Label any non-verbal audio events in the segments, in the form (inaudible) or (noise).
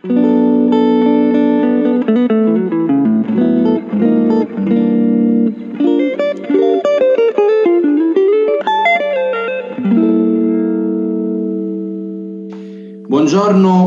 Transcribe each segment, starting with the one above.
Buongiorno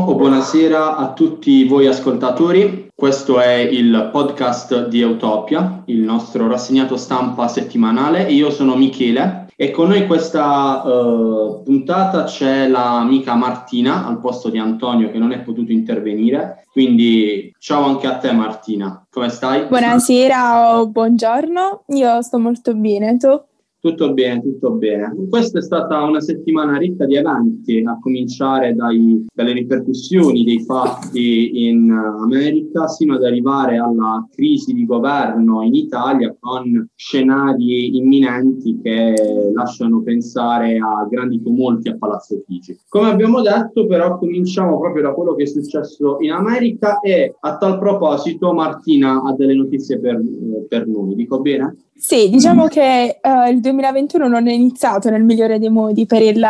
o buonasera a tutti voi ascoltatori. Questo è il podcast di Utopia, il nostro rassegnato stampa settimanale. Io sono Michele e con noi questa uh, puntata c'è l'amica Martina al posto di Antonio che non è potuto intervenire. Quindi ciao anche a te Martina, come stai? Buonasera o buongiorno, io sto molto bene, tu? Tutto bene, tutto bene. Questa è stata una settimana ricca di eventi, a cominciare dai, dalle ripercussioni dei fatti in America sino ad arrivare alla crisi di governo in Italia con scenari imminenti che lasciano pensare a grandi tumulti a Palazzo Chigi. Come abbiamo detto, però, cominciamo proprio da quello che è successo in America e a tal proposito Martina ha delle notizie per, per noi. Dico bene? Sì, diciamo che uh, il 2021 non è iniziato nel migliore dei modi per il,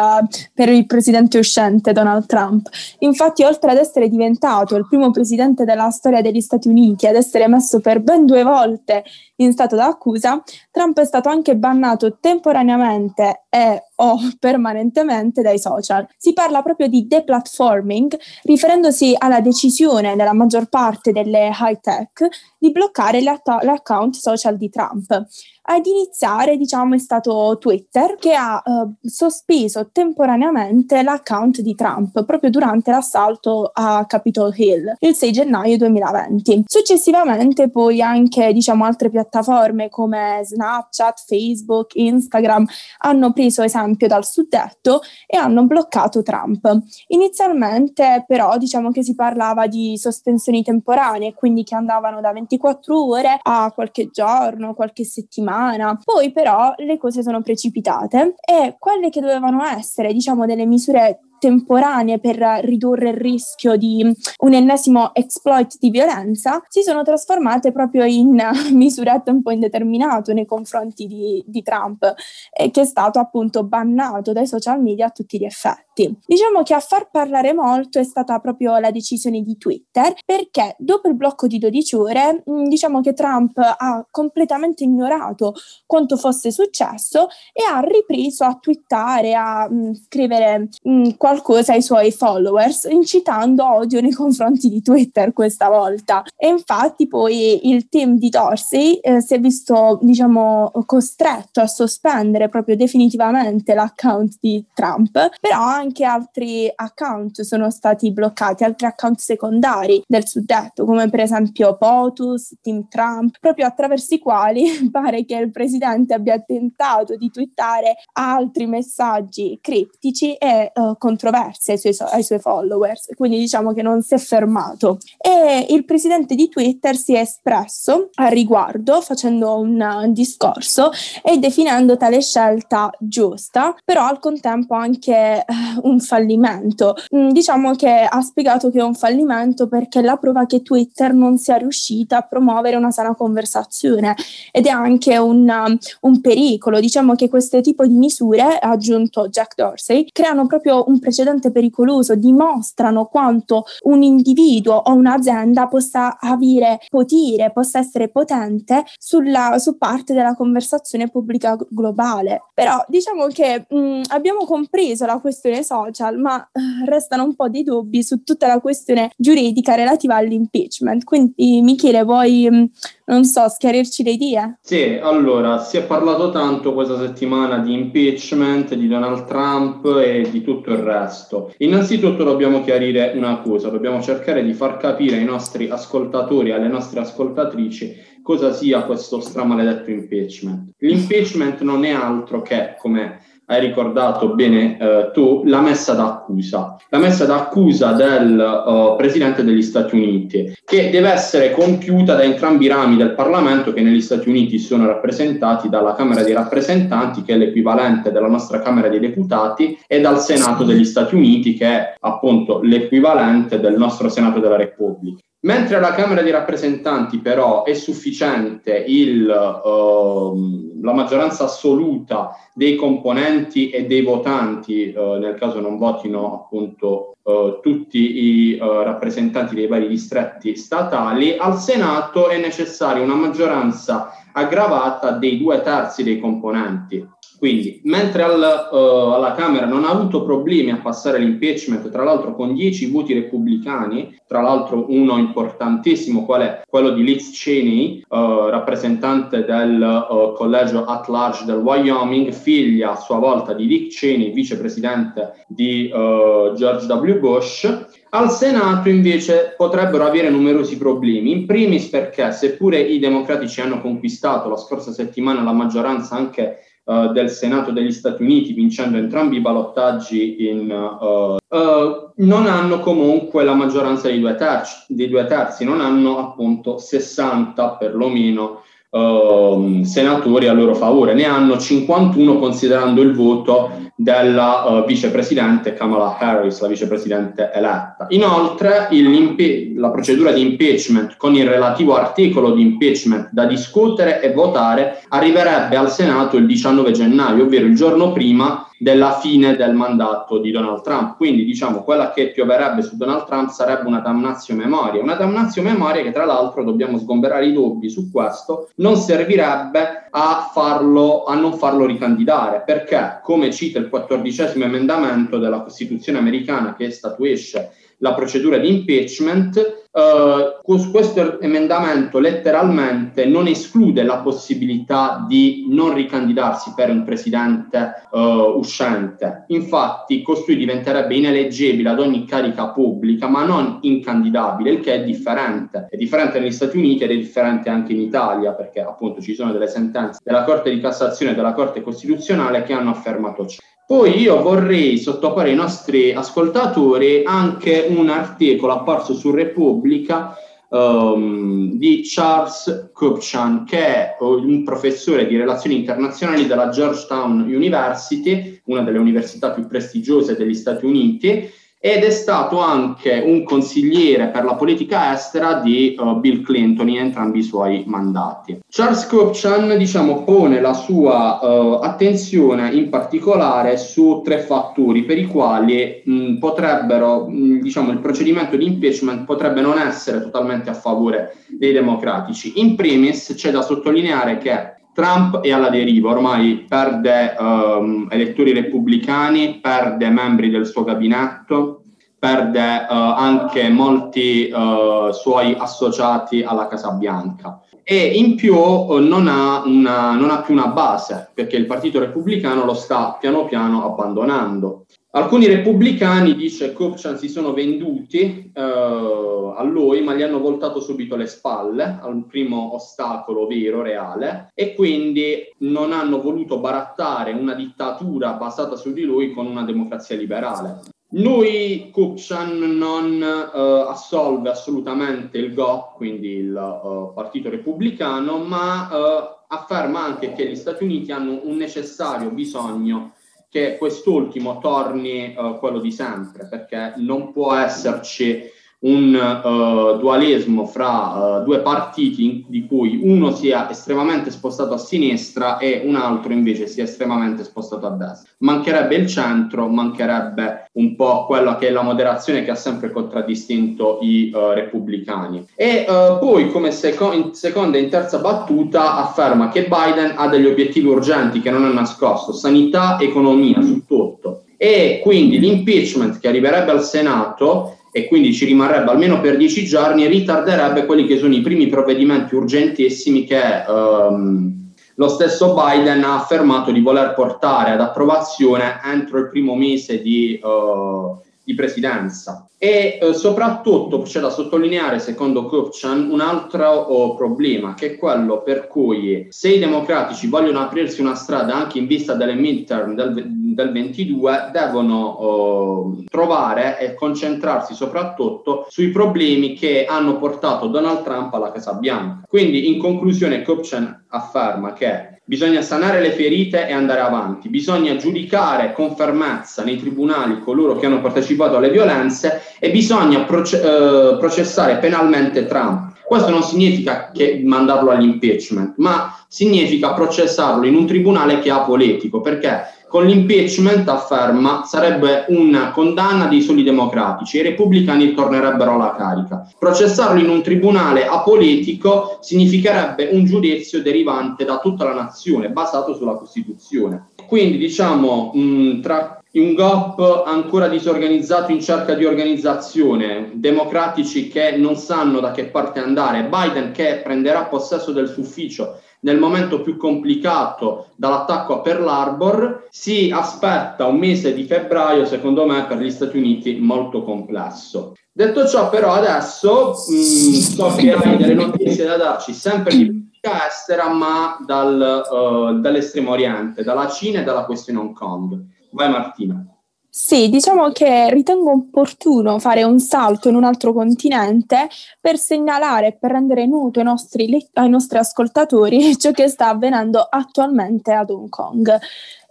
per il, presidente uscente Donald Trump. Infatti, oltre ad essere diventato il primo presidente della storia degli Stati Uniti ad essere messo per ben due volte in stato d'accusa, Trump è stato anche bannato temporaneamente e o permanentemente dai social. Si parla proprio di deplatforming, riferendosi alla decisione della maggior parte delle high tech di bloccare l'account social di Trump. Ad iniziare, diciamo, è stato Twitter che ha eh, sospeso temporaneamente l'account di Trump proprio durante l'assalto a Capitol Hill il 6 gennaio 2020. Successivamente poi anche, diciamo, altre piattaforme come Snapchat, Facebook, Instagram hanno preso esempio dal suddetto e hanno bloccato Trump. Inizialmente però diciamo che si parlava di sospensioni temporanee, quindi che andavano da 24 ore a qualche giorno, qualche settimana settimana. Poi però le cose sono precipitate e quelle che dovevano essere, diciamo, delle misure temporanee per ridurre il rischio di un ennesimo exploit di violenza, si sono trasformate proprio in (laughs) misurette un po' indeterminato nei confronti di, di Trump, eh, che è stato appunto bannato dai social media a tutti gli effetti. Diciamo che a far parlare molto è stata proprio la decisione di Twitter, perché dopo il blocco di 12 ore, mh, diciamo che Trump ha completamente ignorato quanto fosse successo e ha ripreso a twittare, a mh, scrivere mh, qualcosa ai suoi followers, incitando odio nei confronti di Twitter questa volta. E infatti poi il team di Dorsey eh, si è visto, diciamo, costretto a sospendere proprio definitivamente l'account di Trump, però anche altri account sono stati bloccati, altri account secondari del suddetto, come per esempio POTUS, Team Trump, proprio attraverso i quali (laughs) pare che il presidente abbia tentato di twittare altri messaggi criptici e uh, controversi ai suoi, ai suoi followers, quindi diciamo che non si è fermato. E il presidente di Twitter si è espresso a riguardo facendo un, discorso e definendo tale scelta giusta, però al contempo anche uh, un fallimento. Mm, diciamo che ha spiegato che è un fallimento perché la prova che Twitter non sia riuscita a promuovere una sana conversazione ed è anche un, un pericolo. Diciamo che questo tipo di misure, ha aggiunto Jack Dorsey, creano proprio un precedente precedente pericoloso dimostrano quanto un individuo o un'azienda possa avere potere, possa essere potente sulla, su parte della conversazione pubblica globale. Però diciamo che mh, abbiamo compreso la questione social, ma uh, restano un po' di dubbi su tutta la questione giuridica relativa all'impeachment. Quindi Michele, vuoi mh, non so, schiarirci le idee? Sì, allora, si è parlato tanto questa settimana di impeachment, di Donald Trump e di tutto il resto. Innanzitutto dobbiamo chiarire una cosa, dobbiamo cercare di far capire ai nostri ascoltatori e alle nostre ascoltatrici cosa sia questo stramaledetto impeachment. L'impeachment non è altro che, come hai ricordato bene eh, tu, la messa d'accusa. La messa d'accusa del uh, Presidente degli Stati Uniti, che deve essere compiuta da entrambi i rami del Parlamento che negli Stati Uniti sono rappresentati dalla Camera dei rappresentanti, che è l'equivalente della nostra Camera dei deputati, e dal Senato degli Stati Uniti, che è appunto l'equivalente del nostro Senato della Repubblica. Mentre alla Camera dei rappresentanti però è sufficiente il... Uh, la maggioranza assoluta dei componenti e dei votanti, eh, nel caso non votino appunto eh, tutti i eh, rappresentanti dei vari distretti statali, al Senato è necessaria una maggioranza aggravata dei due terzi dei componenti. Quindi, mentre al, uh, alla Camera non ha avuto problemi a passare l'impeachment, tra l'altro con dieci voti repubblicani, tra l'altro uno importantissimo, qual è? Quello di Liz Cheney, uh, rappresentante del uh, collegio at large del Wyoming, figlia a sua volta di Dick Cheney, vicepresidente di George W. Bush, al Senato invece potrebbero avere numerosi problemi, in primis perché seppure i democratici hanno conquistato la scorsa settimana la maggioranza anche uh, del Senato degli Stati Uniti, vincendo entrambi i balottaggi in, uh, non hanno comunque la maggioranza dei due, terzi, dei due terzi, non hanno appunto 60 perlomeno senatori a loro favore, ne hanno 51 considerando il voto della uh, vicepresidente Kamala Harris, la vicepresidente eletta. Inoltre la procedura di impeachment con il relativo articolo di impeachment da discutere e votare arriverebbe al Senato il 19 gennaio, ovvero il giorno prima della fine del mandato di Donald Trump. Quindi diciamo quella che pioverebbe su Donald Trump sarebbe una damnazio memoria, una damnazio memoria che tra l'altro dobbiamo sgomberare i dubbi su questo, non servirebbe a, farlo, a non farlo ricandidare, perché come cita il quattordicesimo emendamento della Costituzione americana che statuisce la procedura di impeachment, Uh, questo emendamento letteralmente non esclude la possibilità di non ricandidarsi per un presidente uh, uscente. Infatti, costui diventerebbe ineleggibile ad ogni carica pubblica, ma non incandidabile, il che è differente. È differente negli Stati Uniti ed è differente anche in Italia, perché appunto ci sono delle sentenze della Corte di Cassazione e della Corte Costituzionale che hanno affermato ciò. Poi io vorrei sottoporre ai nostri ascoltatori anche un articolo apparso su Repubblica um, di Charles Kupchan, che è un professore di relazioni internazionali della Georgetown University, una delle università più prestigiose degli Stati Uniti, ed è stato anche un consigliere per la politica estera di uh, Bill Clinton in entrambi i suoi mandati. Charles Kupchan diciamo, pone la sua uh, attenzione in particolare su tre fattori per i quali mh, potrebbero, mh, diciamo, il procedimento di impeachment potrebbe non essere totalmente a favore dei democratici. In primis c'è da sottolineare che Trump è alla deriva, ormai perde um, elettori repubblicani, perde membri del suo gabinetto, perde uh, anche molti uh, suoi associati alla Casa Bianca e in più uh, non, ha una, non ha più una base perché il Partito Repubblicano lo sta piano piano abbandonando. Alcuni repubblicani, dice Kupchan, si sono venduti eh, a lui, ma gli hanno voltato subito le spalle al primo ostacolo vero, reale, e quindi non hanno voluto barattare una dittatura basata su di lui con una democrazia liberale. Lui, Kupchan, non eh, assolve assolutamente il GO, quindi il uh, Partito Repubblicano, ma uh, afferma anche che gli Stati Uniti hanno un necessario bisogno che quest'ultimo torni uh, quello di sempre, perché non può esserci un uh, dualismo fra uh, due partiti di cui uno sia estremamente spostato a sinistra e un altro invece sia estremamente spostato a destra. Mancherebbe il centro, mancherebbe un po' quella che è la moderazione che ha sempre contraddistinto i uh, repubblicani. E poi come seco- in seconda e in terza battuta afferma che Biden ha degli obiettivi urgenti che non ha nascosto, sanità, economia, su tutto. E quindi l'impeachment che arriverebbe al Senato e quindi ci rimarrebbe almeno per dieci giorni, ritarderebbe quelli che sono i primi provvedimenti urgentissimi che um, lo stesso Biden ha affermato di voler portare ad approvazione entro il primo mese di, uh, di presidenza. E uh, soprattutto c'è da sottolineare, secondo Kupchan, un altro uh, problema, che è quello per cui se i democratici vogliono aprirsi una strada anche in vista delle midterm del, del 22 devono eh, trovare e concentrarsi soprattutto sui problemi che hanno portato Donald Trump alla Casa Bianca. Quindi in conclusione Kupchen afferma che bisogna sanare le ferite e andare avanti, bisogna giudicare con fermezza nei tribunali coloro che hanno partecipato alle violenze e bisogna proce- eh, processare penalmente Trump. Questo non significa che mandarlo all'impeachment, ma significa processarlo in un tribunale che è apolitico, perché con l'impeachment, afferma, sarebbe una condanna dei soli democratici i repubblicani tornerebbero alla carica. Processarlo in un tribunale apolitico significherebbe un giudizio derivante da tutta la nazione, basato sulla Costituzione. Quindi, diciamo, mh, tra un GOP ancora disorganizzato in cerca di organizzazione, democratici che non sanno da che parte andare, Biden che prenderà possesso del suo ufficio nel momento più complicato dall'attacco a Pearl Harbor, si aspetta un mese di febbraio, secondo me, per gli Stati Uniti molto complesso. Detto ciò, però, adesso mh, mm, so che hai delle notizie da darci sempre di politica estera, ma dal, uh, dall'estremo oriente, dalla Cina e dalla questione Hong Kong. Vai Martina. Sì, diciamo che ritengo opportuno fare un salto in un altro continente per segnalare e per rendere noto ai nostri, ai nostri ascoltatori (laughs) ciò che sta avvenendo attualmente ad Hong Kong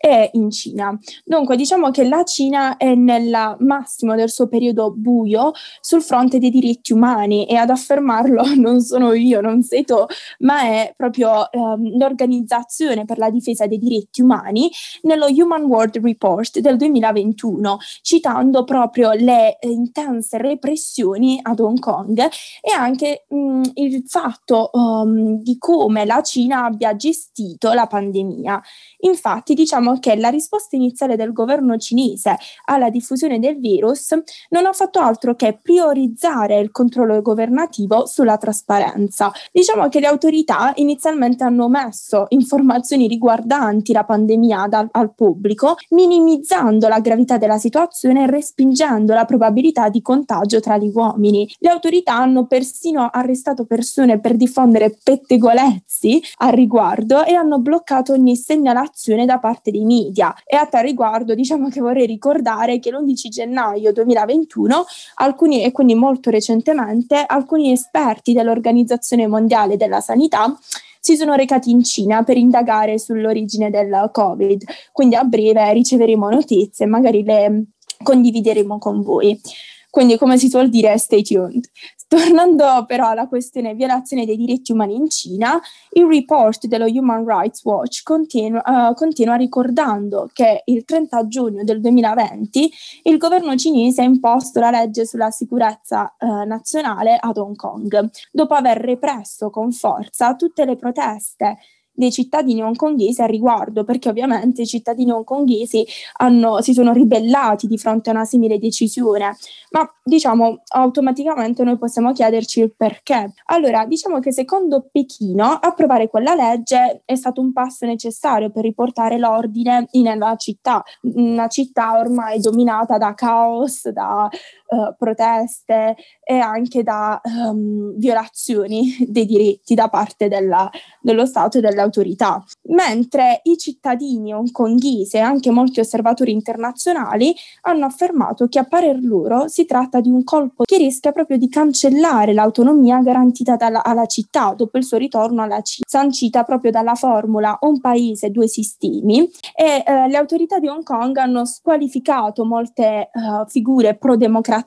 e in Cina. Dunque, diciamo che la Cina è nel massimo del suo periodo buio sul fronte dei diritti umani e ad affermarlo (laughs) non sono io, non sei tu, ma è proprio ehm, l'Organizzazione per la difesa dei diritti umani nello Human World Report del 2021, citando proprio le eh, intense repressioni ad Hong Kong e anche mh, il fatto um, di come la Cina abbia gestito la pandemia. Infatti, diciamo diciamo che la risposta iniziale del governo cinese alla diffusione del virus non ha fatto altro che priorizzare il controllo governativo sulla trasparenza. Diciamo che le autorità inizialmente hanno messo informazioni riguardanti la pandemia dal, al pubblico, minimizzando la gravità della situazione e respingendo la probabilità di contagio tra gli uomini. Le autorità hanno persino arrestato persone per diffondere pettegolezzi al riguardo e hanno bloccato ogni segnalazione da parte di dei media. E a tal riguardo diciamo che vorrei ricordare che l'11 gennaio 2021 alcuni, e quindi molto recentemente, alcuni esperti dell'Organizzazione Mondiale della Sanità si sono recati in Cina per indagare sull'origine del Covid. Quindi a breve riceveremo notizie, magari le condivideremo con voi. Quindi, come si suol dire, stay tuned. (laughs) Tornando però alla questione violazione dei diritti umani in Cina, il report dello Human Rights Watch continua, uh, continua, ricordando che il 30 giugno del 2020 il governo cinese ha imposto la legge sulla sicurezza uh, nazionale ad Hong Kong, dopo aver represso con forza tutte le proteste dei cittadini hongkonghesi al riguardo, perché ovviamente i cittadini hongkonghesi hanno, si sono ribellati di fronte a una simile decisione, ma diciamo automaticamente noi possiamo chiederci il perché. Allora, diciamo che secondo Pechino approvare quella legge è stato un passo necessario per riportare l'ordine nella città, una città ormai dominata da caos, da uh, proteste e anche da um, violazioni (laughs) dei diritti da parte della, dello Stato e delle autorità. Mentre i cittadini hongkonghesi e anche molti osservatori internazionali hanno affermato che a parer loro si tratta di un colpo che rischia proprio di cancellare l'autonomia garantita dalla, alla città dopo il suo ritorno alla Cina, sancita proprio dalla formula un paese, due sistemi e eh, le autorità di Hong Kong hanno squalificato molte uh, figure pro-democrazia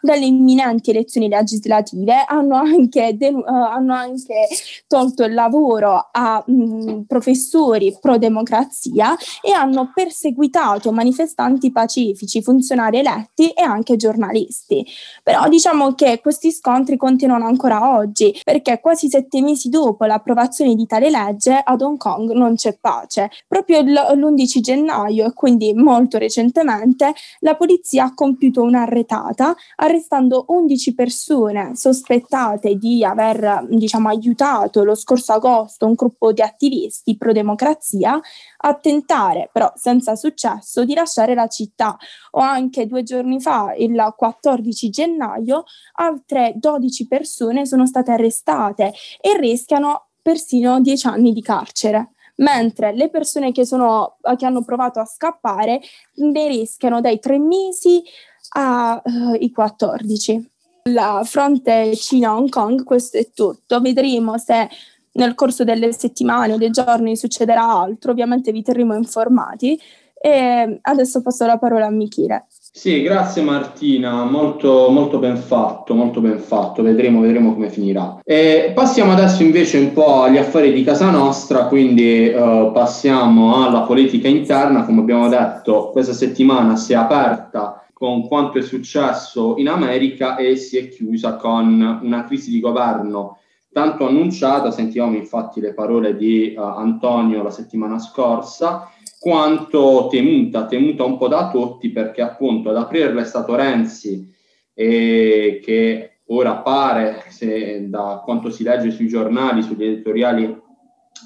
dalle imminenti elezioni legislative, hanno anche, de- uh, hanno anche tolto il lavoro a mh, mm, professori pro-democrazia e hanno perseguitato manifestanti pacifici, funzionari eletti e anche giornalisti. Però diciamo che questi scontri continuano ancora oggi perché quasi sette mesi dopo l'approvazione di tale legge ad Hong Kong non c'è pace. Proprio l'11 gennaio e quindi molto recentemente la polizia ha compiuto un'arretata arrestando 11 persone sospettate di aver diciamo aiutato lo scorso agosto un gruppo di attivisti pro-democrazia a tentare, però senza successo, di lasciare la città. O anche due giorni fa, il 14 gennaio, altre 12 persone sono state arrestate e rischiano persino 10 anni di carcere mentre le persone che, sono, che, hanno provato a scappare ne rischiano dai tre mesi ai uh, 14. La fronte Cina-Hong Kong, questo è tutto. Vedremo se nel corso delle settimane o dei giorni succederà altro, ovviamente vi terremo informati. E adesso passo la parola a Michele. Sì, grazie Martina, molto, molto ben fatto, molto ben fatto, vedremo, vedremo come finirà. E passiamo adesso invece un po' agli affari di casa nostra, quindi uh, passiamo alla politica interna, come abbiamo detto questa settimana si è aperta con quanto è successo in America e si è chiusa con una crisi di governo tanto annunciata, sentivamo infatti le parole di uh, Antonio la settimana scorsa, quanto temuta, temuta un po' da tutti perché appunto ad aprirla è stato Renzi eh, che ora pare, se, da quanto si legge sui giornali, sugli editoriali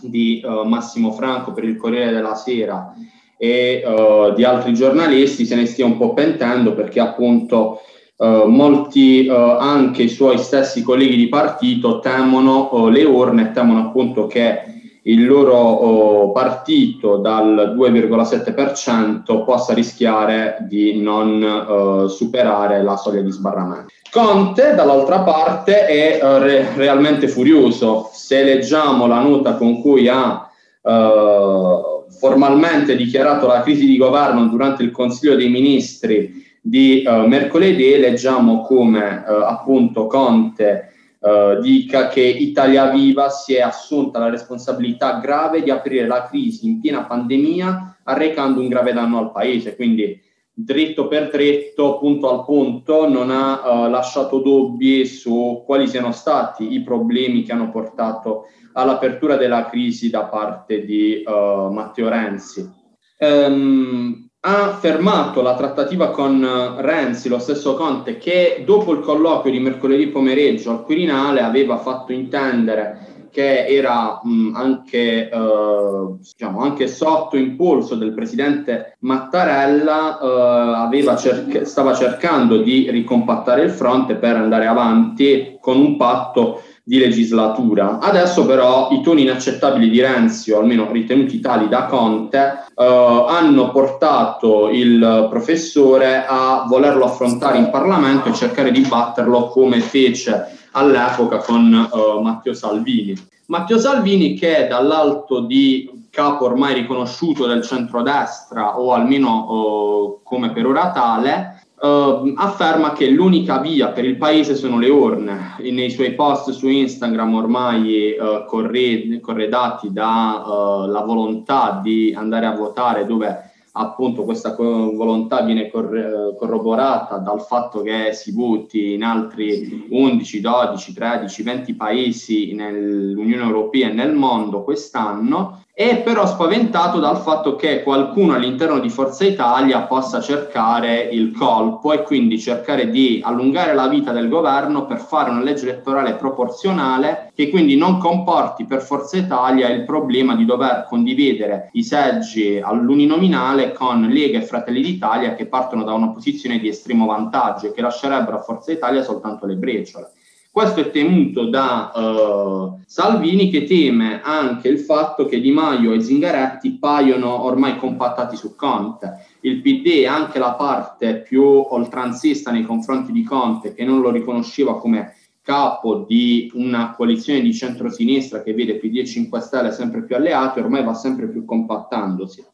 di uh, Massimo Franco per il Corriere della Sera e uh, di altri giornalisti, se ne stia un po' pentendo perché appunto uh, molti, anche i suoi stessi colleghi di partito, temono le urne, temono appunto che il loro partito dal 2,7% possa rischiare di non uh, superare la soglia di sbarramento. Conte, dall'altra parte, è uh, re- realmente furioso. Se leggiamo la nota con cui ha uh, formalmente dichiarato la crisi di governo durante il Consiglio dei Ministri di mercoledì, leggiamo come appunto Conte Uh, dica che Italia Viva si è assunta la responsabilità grave di aprire la crisi in piena pandemia arrecando un grave danno al paese. Quindi dritto per dritto, punto al punto, non ha uh, lasciato dubbi su quali siano stati i problemi che hanno portato all'apertura della crisi da parte di uh, Matteo Renzi. Um, ha fermato la trattativa con eh, Renzi, lo stesso Conte, che dopo il colloquio di mercoledì pomeriggio al Quirinale aveva fatto intendere che era mh, anche, eh, diciamo, anche, sotto impulso del presidente Mattarella, eh, cerca- stava cercando di ricompattare il fronte per andare avanti con un patto di legislatura. Adesso però i toni inaccettabili di Renzi, o almeno ritenuti tali da Conte, eh, hanno portato il professore a volerlo affrontare in Parlamento e cercare di batterlo come fece all'epoca con eh, Matteo Salvini. Matteo Salvini che dall'alto di capo ormai riconosciuto del centrodestra o almeno eh, come per ora tale, uh, afferma che l'unica via per il paese sono le urne. E nei suoi post su Instagram ormai uh, corre- corredati dalla uh, volontà di andare a votare dove appunto questa volontà viene cor- corroborata dal fatto che si voti in altri 11, 12, 13, 20 paesi nell'Unione Europea e nel mondo quest'anno è però spaventato dal fatto che qualcuno all'interno di Forza Italia possa cercare il colpo e quindi cercare di allungare la vita del governo per fare una legge elettorale proporzionale che quindi non comporti per Forza Italia il problema di dover condividere i seggi all'uninominale con Lega e Fratelli d'Italia che partono da una posizione di estremo vantaggio e che lascerebbero a Forza Italia soltanto le briciole. Questo è temuto da uh, Salvini che teme anche il fatto che Di Maio e Zingaretti paiono ormai compattati su Conte. Il PD, anche la parte più oltranzista nei confronti di Conte, che non lo riconosceva come capo di una coalizione di centrosinistra che vede PD e 5 Stelle sempre più alleati, ormai va sempre più compattandosi.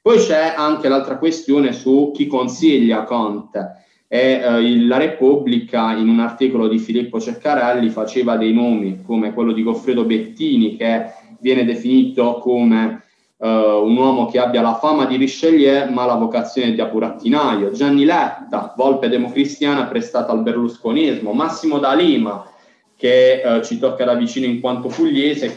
Poi c'è anche l'altra questione su chi consiglia Conte e eh, la Repubblica in un articolo di Filippo Ceccarelli faceva dei nomi come quello di Goffredo Bettini che viene definito come uh, un uomo che abbia la fama di Richelieu ma la vocazione di apurattinaio, Gianni Letta, volpe democristiana prestata al berlusconismo, Massimo D'Alima che uh, ci tocca da vicino in quanto pugliese,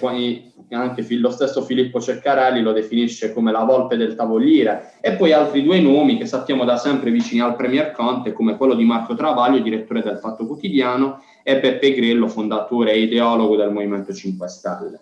anche lo stesso Filippo Ceccarelli lo definisce come la volpe del tavoliere, e poi altri due nomi che sappiamo da sempre vicini al Premier Conte, come quello di Marco Travaglio, direttore del Fatto Quotidiano, e Beppe Grillo, fondatore e ideologo del Movimento 5 Stelle.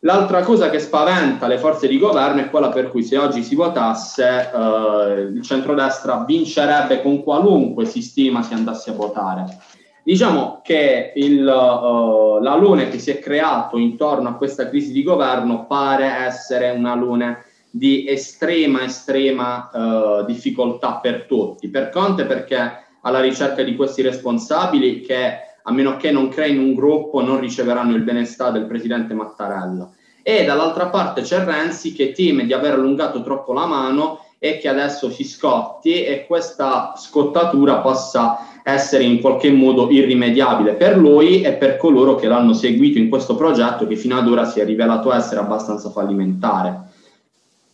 L'altra cosa che spaventa le forze di governo è quella per cui se oggi si votasse eh, il centrodestra vincerebbe con qualunque sistema si andasse a votare Diciamo che il, uh, l'alone che si è creato intorno a questa crisi di governo pare essere un alone di estrema, estrema uh, difficoltà per tutti. Per Conte perché alla ricerca di questi responsabili che a meno che non creino un gruppo non riceveranno il benestare del presidente Mattarella. E dall'altra parte c'è Renzi che teme di aver allungato troppo la mano e che adesso si scotti e questa scottatura possa essere in qualche modo irrimediabile per lui e per coloro che l'hanno seguito in questo progetto che fino ad ora si è rivelato essere abbastanza fallimentare.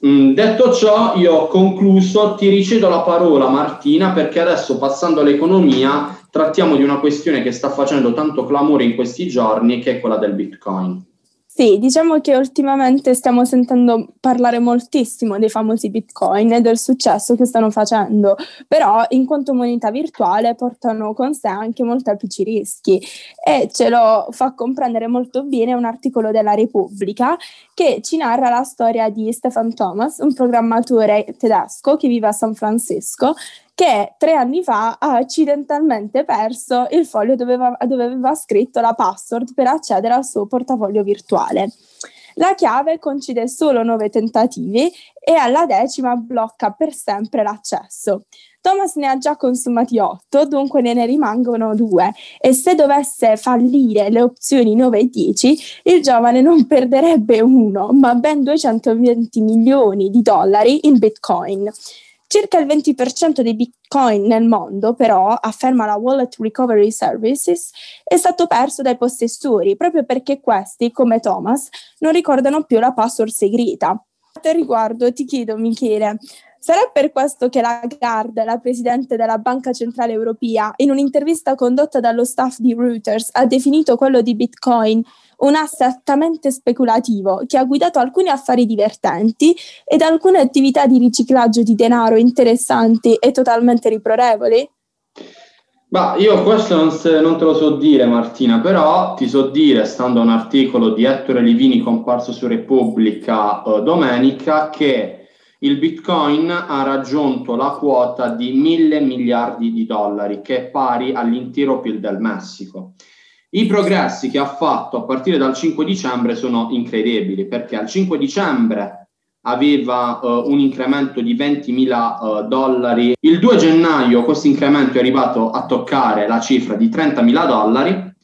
Mm, detto ciò, io ho concluso, ti ricedo la parola Martina perché adesso passando all'economia trattiamo di una questione che sta facendo tanto clamore in questi giorni che è quella del Bitcoin. Sì, diciamo che ultimamente stiamo sentendo parlare moltissimo dei famosi bitcoin e del successo che stanno facendo, però in quanto moneta virtuale portano con sé anche molteplici rischi e ce lo fa comprendere molto bene un articolo della Repubblica che ci narra la storia di Stefan Thomas, un programmatore tedesco che vive a San Francisco che tre anni fa ha accidentalmente perso il foglio dove aveva, dove aveva scritto la password per accedere al suo portafoglio virtuale. La chiave concede solo nove tentativi e alla decima blocca per sempre l'accesso. Thomas ne ha già consumati otto, dunque ne, ne rimangono due e se dovesse fallire le opzioni 9 e 10, il giovane non perderebbe uno, ma ben 220 milioni di dollari in bitcoin. Circa il 20% dei bitcoin nel mondo, però, afferma la Wallet Recovery Services, è stato perso dai possessori proprio perché questi, come Thomas, non ricordano più la password segreta. A riguardo ti chiedo, Michele, sarà per questo che la Lagarde, la presidente della Banca Centrale Europea, in un'intervista condotta dallo staff di Reuters, ha definito quello di Bitcoin un asset altamente speculativo che ha guidato alcuni affari divertenti ed alcune attività di riciclaggio di denaro interessanti e totalmente riprorevoli? Bah, io questo non, se, non, te lo so dire Martina, però ti so dire, stando a un articolo di Ettore Livini comparso su Repubblica eh, domenica, che il Bitcoin ha raggiunto la quota di mille miliardi di dollari, che è pari all'intero PIL del Messico. I progressi che ha fatto a partire dal 5 dicembre sono incredibili perché al 5 dicembre aveva uh, un incremento di 20.000 uh, dollari. Il 2 gennaio questo incremento è arrivato a toccare la cifra di 30.000 dollari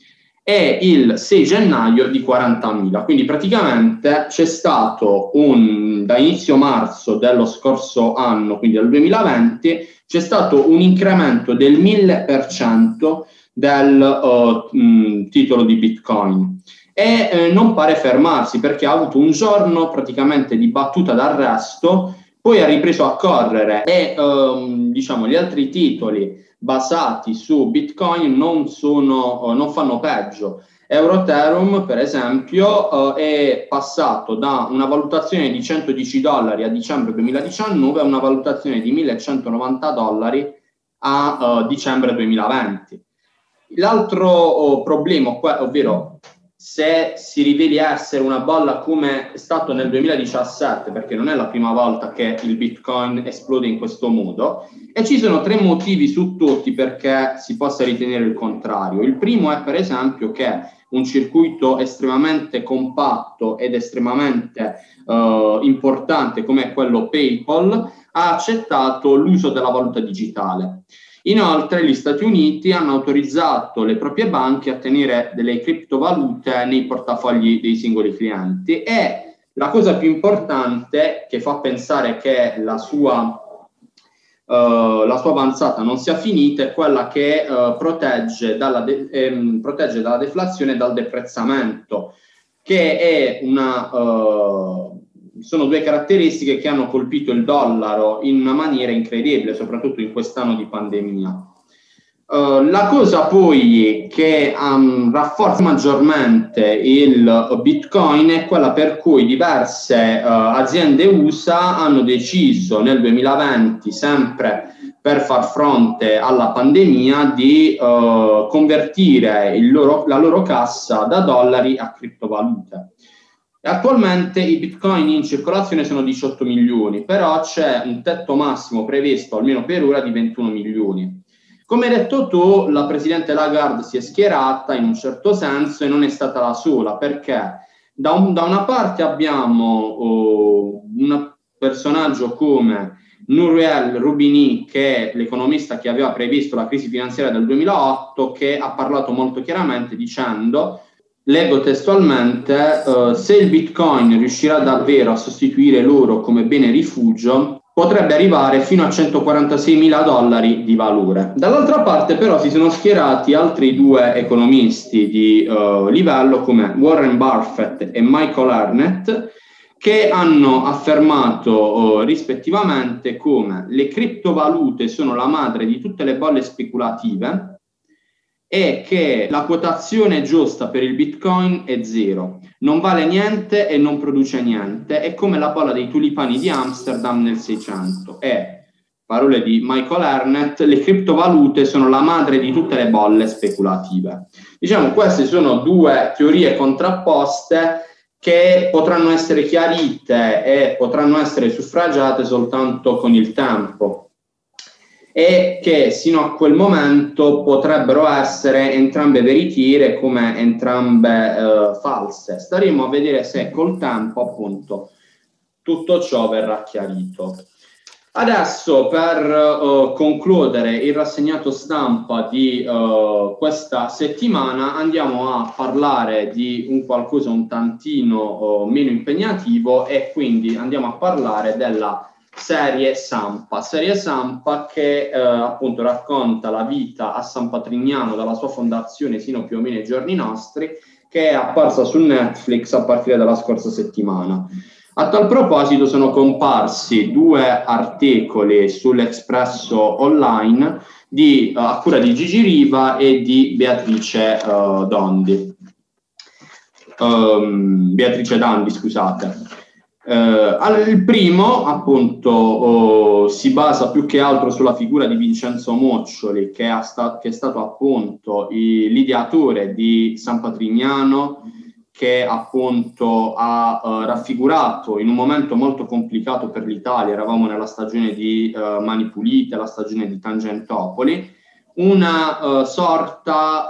e il 6 gennaio di 40.000. Quindi praticamente c'è stato un, da inizio marzo dello scorso anno, quindi del 2020, c'è stato un incremento del 1000% del uh, mh, titolo di Bitcoin e eh, non pare fermarsi perché ha avuto un giorno praticamente di battuta d'arresto, poi ha ripreso a correre e um, diciamo gli altri titoli basati su Bitcoin non, sono, uh, non fanno peggio. Euroterum, per esempio, uh, è passato da una valutazione di 110 dollari a dicembre 2019 a una valutazione di 1190 dollari a uh, dicembre 2020. L'altro oh, problema, ovvero se si riveli essere una bolla come è stato nel 2017, perché non è la prima volta che il Bitcoin esplode in questo modo, e ci sono tre motivi su tutti perché si possa ritenere il contrario. Il primo è per esempio che un circuito estremamente compatto ed estremamente uh, importante come quello PayPal ha accettato l'uso della valuta digitale. Inoltre gli Stati Uniti hanno autorizzato le proprie banche a tenere delle criptovalute nei portafogli dei singoli clienti e la cosa più importante che fa pensare che la sua, uh, la sua avanzata non sia finita è quella che uh, protegge, dalla de- ehm, protegge, dalla deflazione e dal deprezzamento, che è una... Uh, sono due caratteristiche che hanno colpito il dollaro in una maniera incredibile, soprattutto in quest'anno di pandemia. Uh, la cosa poi che um, rafforza maggiormente il Bitcoin è quella per cui diverse uh, aziende USA hanno deciso nel 2020, sempre per far fronte alla pandemia, di uh, convertire loro, la loro cassa da dollari a criptovalute. Attualmente i bitcoin in circolazione sono 18 milioni, però c'è un tetto massimo previsto, almeno per ora, di 21 milioni. Come hai detto tu, la Presidente Lagarde si è schierata in un certo senso e non è stata la sola, perché da, un, da una parte abbiamo oh, un personaggio come Nouriel Rubini, che è l'economista che aveva previsto la crisi finanziaria del 2008, che ha parlato molto chiaramente dicendo Leggo testualmente, uh, se il Bitcoin riuscirà davvero a sostituire l'oro come bene rifugio, potrebbe arrivare fino a 146 mila dollari di valore. Dall'altra parte però si sono schierati altri due economisti di uh, livello come Warren Buffett e Michael Arnett che hanno affermato uh, rispettivamente come le criptovalute sono la madre di tutte le bolle speculative è che la quotazione giusta per il Bitcoin è zero, non vale niente e non produce niente, è come la bolla dei tulipani di Amsterdam nel 600. E, parole di Michael Arnett, le criptovalute sono la madre di tutte le bolle speculative. Diciamo, queste sono due teorie contrapposte che potranno essere chiarite e potranno essere suffragiate soltanto con il tempo e che sino a quel momento potrebbero essere entrambe veritiere come entrambe eh, false. Staremo a vedere se col tempo appunto tutto ciò verrà chiarito. Adesso per uh, concludere il rassegnato stampa di uh, questa settimana andiamo a parlare di un qualcosa un tantino uh, meno impegnativo e quindi andiamo a parlare della serie Sampa, serie Sampa che eh, appunto racconta la vita a San Patrignano dalla sua fondazione sino più o meno ai giorni nostri, che è apparsa su Netflix a partire dalla scorsa settimana. A tal proposito sono comparsi due articoli sull'Espresso Online di, uh, a cura di Gigi Riva e di Beatrice uh, Dondi. Um, Beatrice Dandi, scusate. Eh, il primo, appunto, oh, si basa più che altro sulla figura di Vincenzo Moccioli, che, sta- che è stato appunto l'ideatore di San Patrignano, che appunto ha uh, raffigurato in un momento molto complicato per l'Italia, eravamo nella stagione di uh, Mani Pulite, la stagione di Tangentopoli, una uh, sorta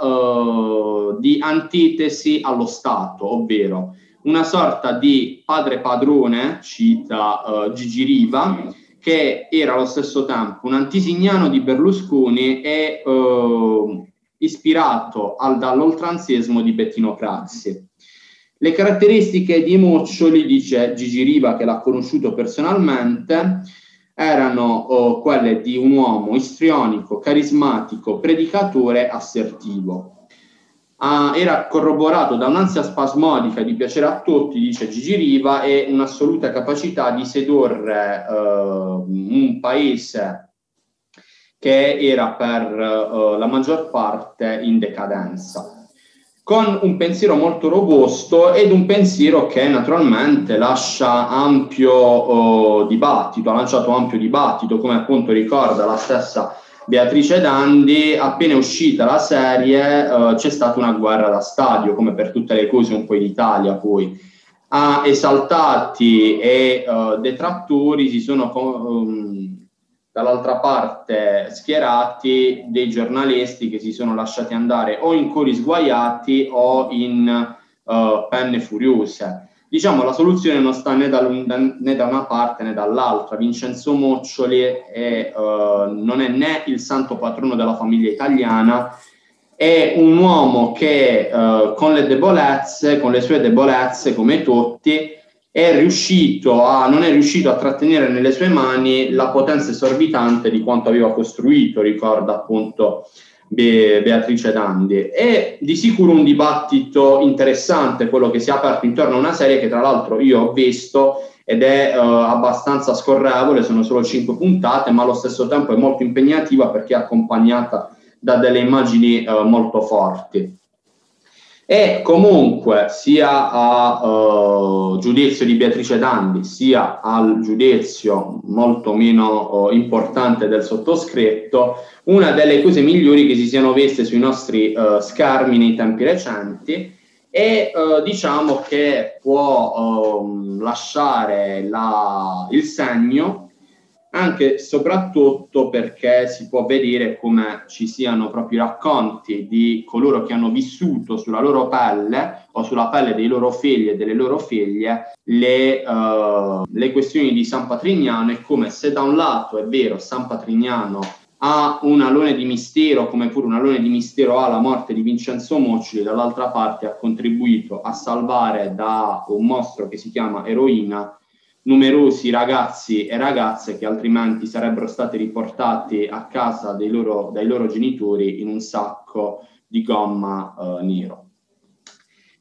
di antitesi allo Stato, ovvero una sorta di padre padrone, cita uh, Gigi Riva, che era allo stesso tempo un antisignano di Berlusconi e uh, ispirato al, dall'oltranzismo di Bettino Craxi. Le caratteristiche di Moccioli, dice Gigi Riva, che l'ha conosciuto personalmente, erano uh, quelle di un uomo istrionico, carismatico, predicatore, assertivo uh, era corroborato da un'ansia spasmodica di piacere a tutti, dice Gigi Riva, e un'assoluta capacità di sedurre uh, un paese che era per uh, la maggior parte in decadenza. Con un pensiero molto robusto ed un pensiero che naturalmente lascia ampio uh, dibattito, ha lanciato ampio dibattito, come appunto ricorda la stessa Beatrice Dandi, appena uscita la serie uh, c'è stata una guerra da stadio, come per tutte le cose un po' in Italia poi. A esaltati e uh, detrattori si sono um, dall'altra parte schierati dei giornalisti che si sono lasciati andare o in cori sguaiati o in uh, penne furiose diciamo la soluzione non sta né da, né da una parte né dall'altra. Vincenzo Moccioli è, uh, non è né il santo patrono della famiglia italiana, è un uomo che uh, con le debolezze, con le sue debolezze come tutti, è riuscito a, non è riuscito a trattenere nelle sue mani la potenza esorbitante di quanto aveva costruito, ricorda appunto Be- Beatrice Dandi. È di sicuro un dibattito interessante quello che si è aperto intorno a una serie che tra l'altro io ho visto ed è uh, abbastanza scorrevole, sono solo cinque puntate, ma allo stesso tempo è molto impegnativa perché è accompagnata da delle immagini uh, molto forti e comunque sia a uh, giudizio di Beatrice Dandi sia al giudizio molto meno uh, importante del sottoscritto una delle cose migliori che si siano viste sui nostri uh, schermi nei tempi recenti. E diciamo che può ehm, lasciare la, il segno anche e soprattutto perché si può vedere come ci siano proprio racconti di coloro che hanno vissuto sulla loro pelle o sulla pelle dei loro figli e delle loro figlie le, uh, le questioni di San Patrignano e come se da un lato è vero San Patrignano ha un alone di mistero, come pure un alone di mistero ha la morte di Vincenzo Moccioli, dall'altra parte ha contribuito a salvare da un mostro che si chiama eroina numerosi ragazzi e ragazze che altrimenti sarebbero stati riportati a casa loro, dai loro genitori in un sacco di gomma eh, nero.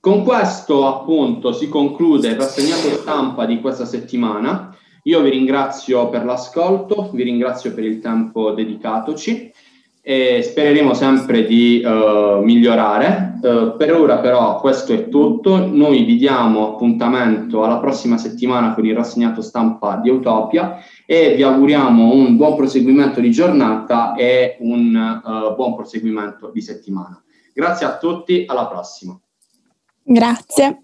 Con questo appunto si conclude il rassegnato stampa di questa settimana. Io vi ringrazio per l'ascolto, vi ringrazio per il tempo dedicatoci e spereremo sempre di uh, migliorare. Uh, per ora però questo è tutto, noi vi diamo appuntamento alla prossima settimana con il rassegnato stampa di Utopia e vi auguriamo un buon proseguimento di giornata e un uh, buon proseguimento di settimana. Grazie a tutti, alla prossima. Grazie.